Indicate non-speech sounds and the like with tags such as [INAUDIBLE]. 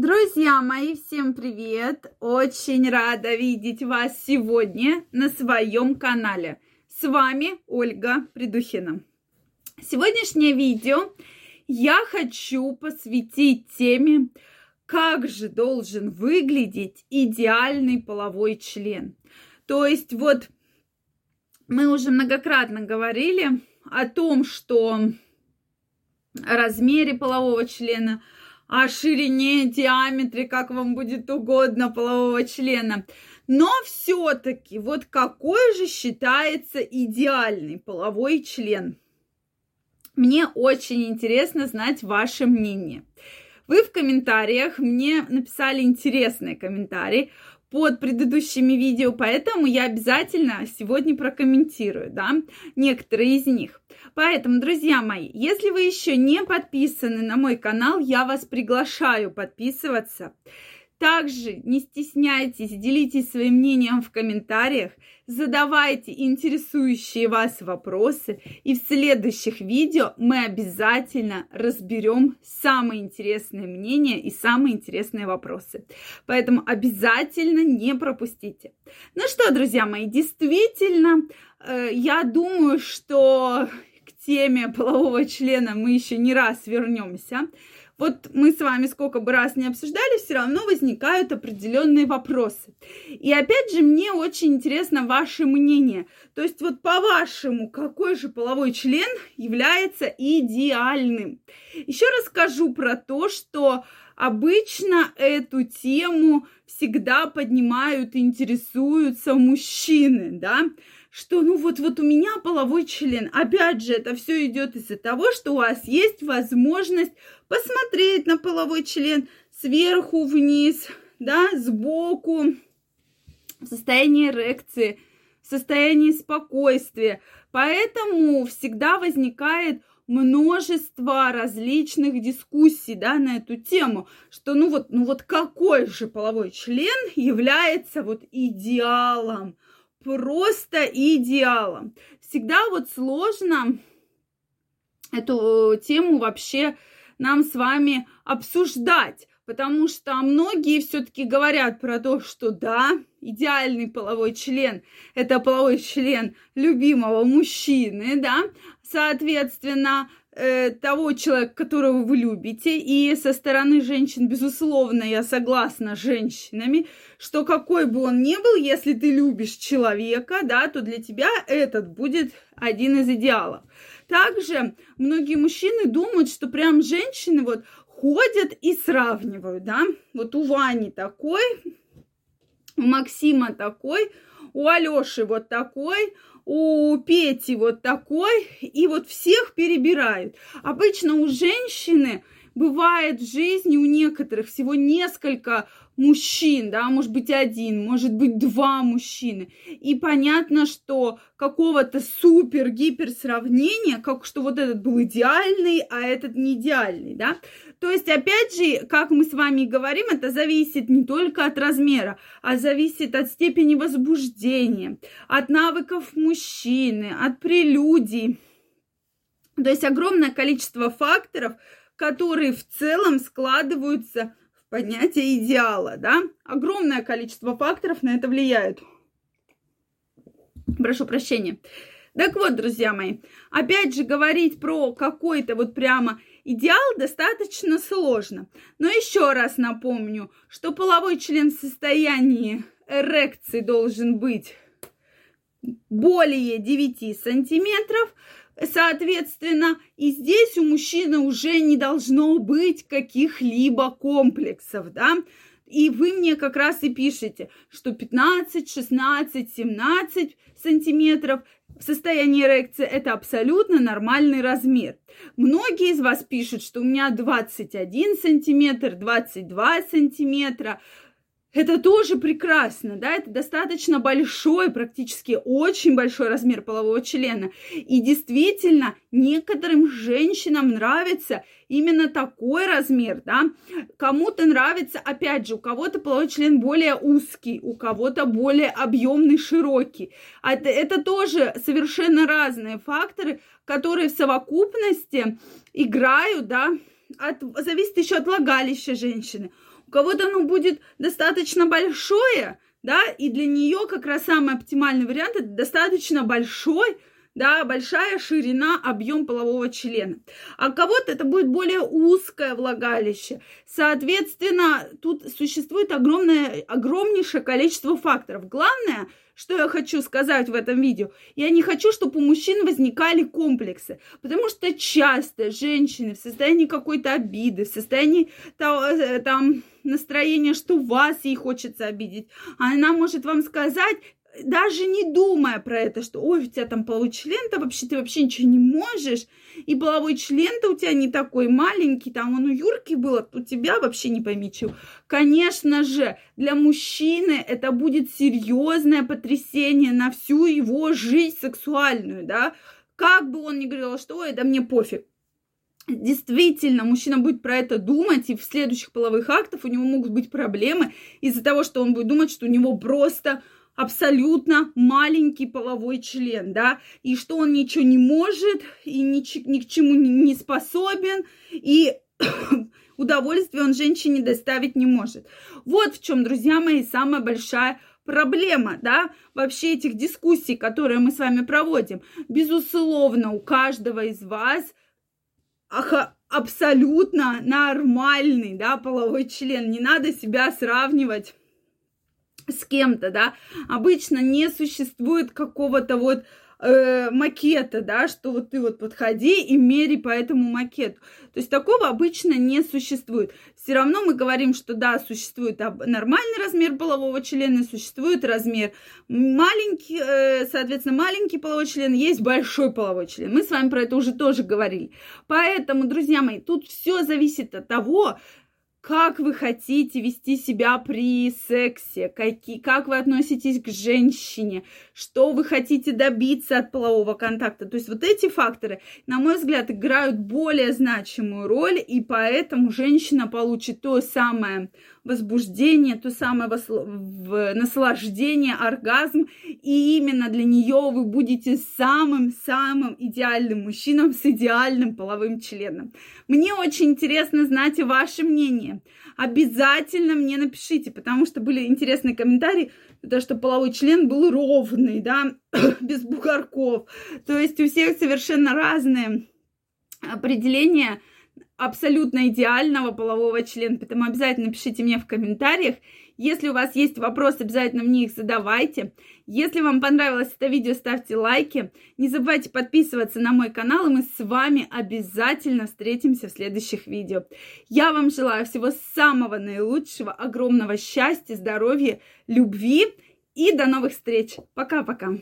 Друзья мои, всем привет! Очень рада видеть вас сегодня на своем канале. С вами Ольга Придухина. Сегодняшнее видео я хочу посвятить теме, как же должен выглядеть идеальный половой член. То есть вот мы уже многократно говорили о том, что о размере полового члена – о ширине, диаметре, как вам будет угодно, полового члена. Но все-таки, вот какой же считается идеальный половой член? Мне очень интересно знать ваше мнение. Вы в комментариях мне написали интересные комментарии под предыдущими видео, поэтому я обязательно сегодня прокомментирую, да, некоторые из них. Поэтому, друзья мои, если вы еще не подписаны на мой канал, я вас приглашаю подписываться. Также не стесняйтесь, делитесь своим мнением в комментариях, задавайте интересующие вас вопросы, и в следующих видео мы обязательно разберем самые интересные мнения и самые интересные вопросы. Поэтому обязательно не пропустите. Ну что, друзья мои, действительно, э, я думаю, что к теме полового члена мы еще не раз вернемся вот мы с вами сколько бы раз не обсуждали, все равно возникают определенные вопросы. И опять же, мне очень интересно ваше мнение. То есть вот по-вашему, какой же половой член является идеальным? Еще расскажу про то, что обычно эту тему всегда поднимают интересуются мужчины, да, что ну вот, вот у меня половой член. Опять же, это все идет из-за того, что у вас есть возможность посмотреть на половой член сверху вниз, да, сбоку, в состоянии эрекции, в состоянии спокойствия. Поэтому всегда возникает множество различных дискуссий, да, на эту тему, что ну вот, ну вот какой же половой член является вот идеалом, просто идеалом. Всегда вот сложно эту тему вообще нам с вами обсуждать, потому что многие все-таки говорят про то, что да, идеальный половой член – это половой член любимого мужчины, да, соответственно, э, того человека, которого вы любите. И со стороны женщин, безусловно, я согласна с женщинами, что какой бы он ни был, если ты любишь человека, да, то для тебя этот будет один из идеалов. Также многие мужчины думают, что прям женщины вот ходят и сравнивают, да. Вот у Вани такой, у Максима такой, у Алёши вот такой, у Пети вот такой, и вот всех перебирают. Обычно у женщины бывает в жизни у некоторых всего несколько мужчин, да, может быть один, может быть два мужчины. И понятно, что какого-то супер-гипер сравнения, как что вот этот был идеальный, а этот не идеальный, да. То есть, опять же, как мы с вами говорим, это зависит не только от размера, а зависит от степени возбуждения, от навыков мужчины, от прелюдий. То есть огромное количество факторов, которые в целом складываются понятие идеала, да? Огромное количество факторов на это влияет. Прошу прощения. Так вот, друзья мои, опять же говорить про какой-то вот прямо идеал достаточно сложно. Но еще раз напомню, что половой член в состоянии эрекции должен быть более 9 сантиметров, Соответственно, и здесь у мужчины уже не должно быть каких-либо комплексов, да, и вы мне как раз и пишете, что 15, 16, 17 сантиметров в состоянии эрекции это абсолютно нормальный размер. Многие из вас пишут, что у меня 21 сантиметр, 22 сантиметра. Это тоже прекрасно, да, это достаточно большой, практически очень большой размер полового члена. И действительно, некоторым женщинам нравится именно такой размер, да. Кому-то нравится, опять же, у кого-то половой член более узкий, у кого-то более объемный, широкий. Это, это тоже совершенно разные факторы, которые в совокупности играют, да, от, зависит еще от влагалища женщины. У кого-то оно будет достаточно большое, да, и для нее как раз самый оптимальный вариант это достаточно большой, да, большая ширина, объем полового члена. А кого-то это будет более узкое влагалище. Соответственно, тут существует огромное, огромнейшее количество факторов. Главное, что я хочу сказать в этом видео, я не хочу, чтобы у мужчин возникали комплексы, потому что часто женщины в состоянии какой-то обиды, в состоянии э, там настроения, что вас ей хочется обидеть, она может вам сказать, даже не думая про это, что ой, у тебя там половой член-то вообще ты вообще ничего не можешь, и половой член-то у тебя не такой маленький, там он у Юрки был, а у тебя вообще не пойми чего. Конечно же, для мужчины это будет серьезное потрясение на всю его жизнь сексуальную, да, как бы он ни говорил, что ой, да мне пофиг. Действительно, мужчина будет про это думать, и в следующих половых актах у него могут быть проблемы из-за того, что он будет думать, что у него просто абсолютно маленький половой член, да, и что он ничего не может, и ни, ни к чему не способен, и [COUGHS] удовольствие он женщине доставить не может. Вот в чем, друзья мои, самая большая проблема, да, вообще этих дискуссий, которые мы с вами проводим. Безусловно, у каждого из вас абсолютно нормальный, да, половой член. Не надо себя сравнивать с кем-то, да, обычно не существует какого-то вот э, макета, да, что вот ты вот подходи и мери по этому макету. То есть такого обычно не существует. Все равно мы говорим, что да, существует нормальный размер полового члена, существует размер маленький, э, соответственно, маленький половой член, есть большой половой член. Мы с вами про это уже тоже говорили. Поэтому, друзья мои, тут все зависит от того, как вы хотите вести себя при сексе, какие, как вы относитесь к женщине, что вы хотите добиться от полового контакта. То есть вот эти факторы, на мой взгляд, играют более значимую роль, и поэтому женщина получит то самое возбуждение, то самое наслаждение, оргазм, и именно для нее вы будете самым-самым идеальным мужчином с идеальным половым членом. Мне очень интересно знать ваше мнение. Обязательно мне напишите, потому что были интересные комментарии, то, что половой член был ровный, да, [COUGHS] без бугорков. То есть у всех совершенно разные определения абсолютно идеального полового члена. Поэтому обязательно пишите мне в комментариях. Если у вас есть вопросы, обязательно мне их задавайте. Если вам понравилось это видео, ставьте лайки. Не забывайте подписываться на мой канал, и мы с вами обязательно встретимся в следующих видео. Я вам желаю всего самого наилучшего, огромного счастья, здоровья, любви и до новых встреч. Пока-пока.